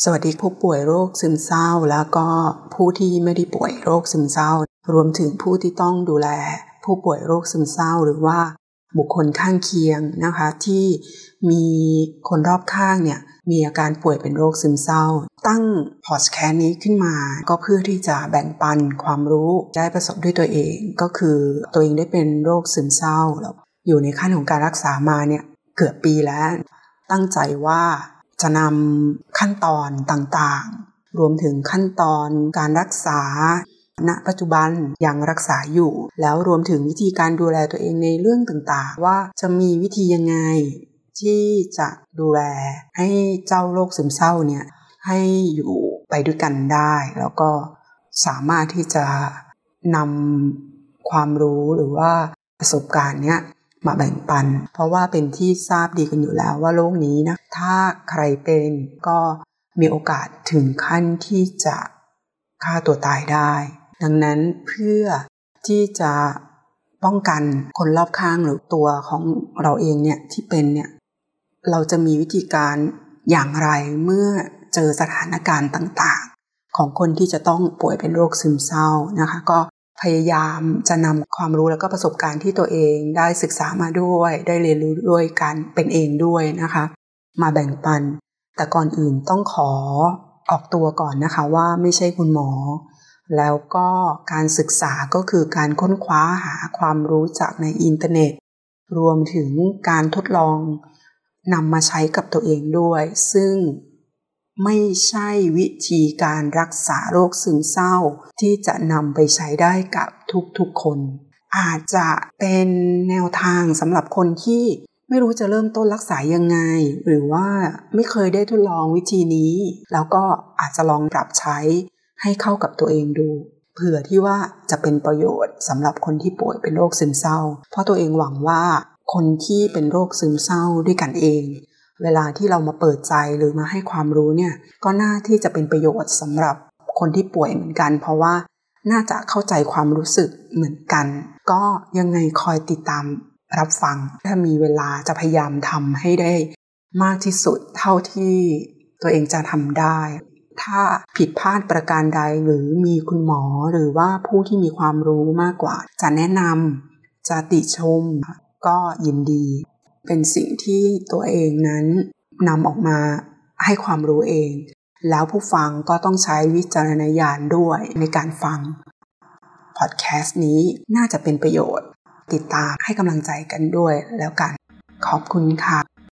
สวัสดีผู้ป่วยโรคซึมเศร้า แล้วก็ผู้ที่ไม่ได้ป่วยโรคซึมเศร้า รวมถึงผู้ที่ต้องดูแล ผู้ป่วยโรคซึมเศร้า หรือว่าบุคคลข้างเคียงนะคะที่มีคนรอบข้างเนี่ยมีอาการป่วยเป็นโรคซึมเศร้า ตั้งพอดแคสต์นี้ขึ้นมาก็เพื่อที่จะแบ่งปันความรู้ได้ประสบด้วยตัวเอง ก็คือตัวเองได้เป็นโรคซึมเศร้าแล้วอยู่ในขั้นของการรักษามาเนี่ยเกือบปีแล้ว ตั้งใจว่า จะนำขั้นตอนต่างๆ รวมถึงขั้นตอนการรักษาณปัจจุบันยังรักษาอยู่ แล้วรวมถึงวิธีการดูแลตัวเองในเรื่องต่างๆ ว่าจะมีวิธียังไง ที่จะดูแลให้เจ้าโรคซึมเศร้าเนี่ยให้อยู่ไปด้วยกันได้ แล้วก็สามารถที่จะนำความรู้หรือว่าประสบการณ์เนี้ยมาแบ่งปัน เพราะว่าเป็นที่ทราบดีกันอยู่แล้วว่าโรคนี้นะ ถ้าใครเป็นก็มีโอกาสถึงขั้นที่จะฆ่าตัวตายได้ ดังนั้นเพื่อที่จะป้องกันคนรอบข้างหรือตัวของเราเองเนี่ยที่เป็นเนี่ยเราจะมีวิธีการอย่างไรเมื่อเจอสถานการณ์ต่างๆ ของคนที่จะต้องป่วยเป็นโรคซึมเศร้านะคะ ก็พยายามจะนำความรู้แล้วก็ประสบการณ์ที่ตัวเองได้ศึกษามาด้วย ได้เรียนรู้ด้วยกันเป็นเองด้วยนะคะ มาแบ่งปัน แต่ก่อนอื่นต้องขอออกตัวก่อนนะคะว่าไม่ใช่คุณหมอ แล้วก็การศึกษาก็คือการค้นคว้าหาความรู้จากในอินเทอร์เน็ต รวมถึงการทดลองนำมาใช้กับตัวเองด้วย ซึ่งไม่ใช่วิธีการรักษาโรคซึมเศร้าที่จะนำไปใช้ได้กับทุกๆคน อาจจะเป็นแนวทางสำหรับคนที่ ไม่รู้จะเริ่มต้นรักษายังไง หรือว่าไม่เคยได้ทดลองวิธีนี้ แล้วก็อาจจะลองปรับใช้ให้เข้ากับตัวเองดู เผื่อที่ว่าจะเป็นประโยชน์สำหรับคนที่ป่วยเป็นโรคซึมเศร้า เพราะตัวเองหวังว่าคนที่เป็นโรคซึมเศร้าด้วยกันเอง เวลาที่เรามาเปิดใจหรือมาให้ความรู้เนี่ยก็น่าที่จะเป็นประโยชน์สำหรับคนที่ป่วยเหมือนกัน เพราะว่าน่าจะเข้าใจความรู้สึกเหมือนกัน ก็ยังไงคอยติดตาม รับฟัง ถ้ามีเวลาจะพยายามทำให้ได้มากที่สุดเท่าที่ตัวเองจะทำได้ ถ้าผิดพลาดประการใดหรือมีคุณหมอหรือว่าผู้ที่มีความรู้มากกว่า จะแนะนำจะติชม ก็ยินดี เป็นสิ่งที่ตัวเองนั้นนำออกมาให้ความรู้เอง แล้วผู้ฟังก็ต้องใช้วิจารณญาณด้วยในการฟังพอดแคสต์นี้น่าจะเป็นประโยชน์ ติดตามให้กำลังใจกันด้วยแล้วกัน ขอบคุณค่ะ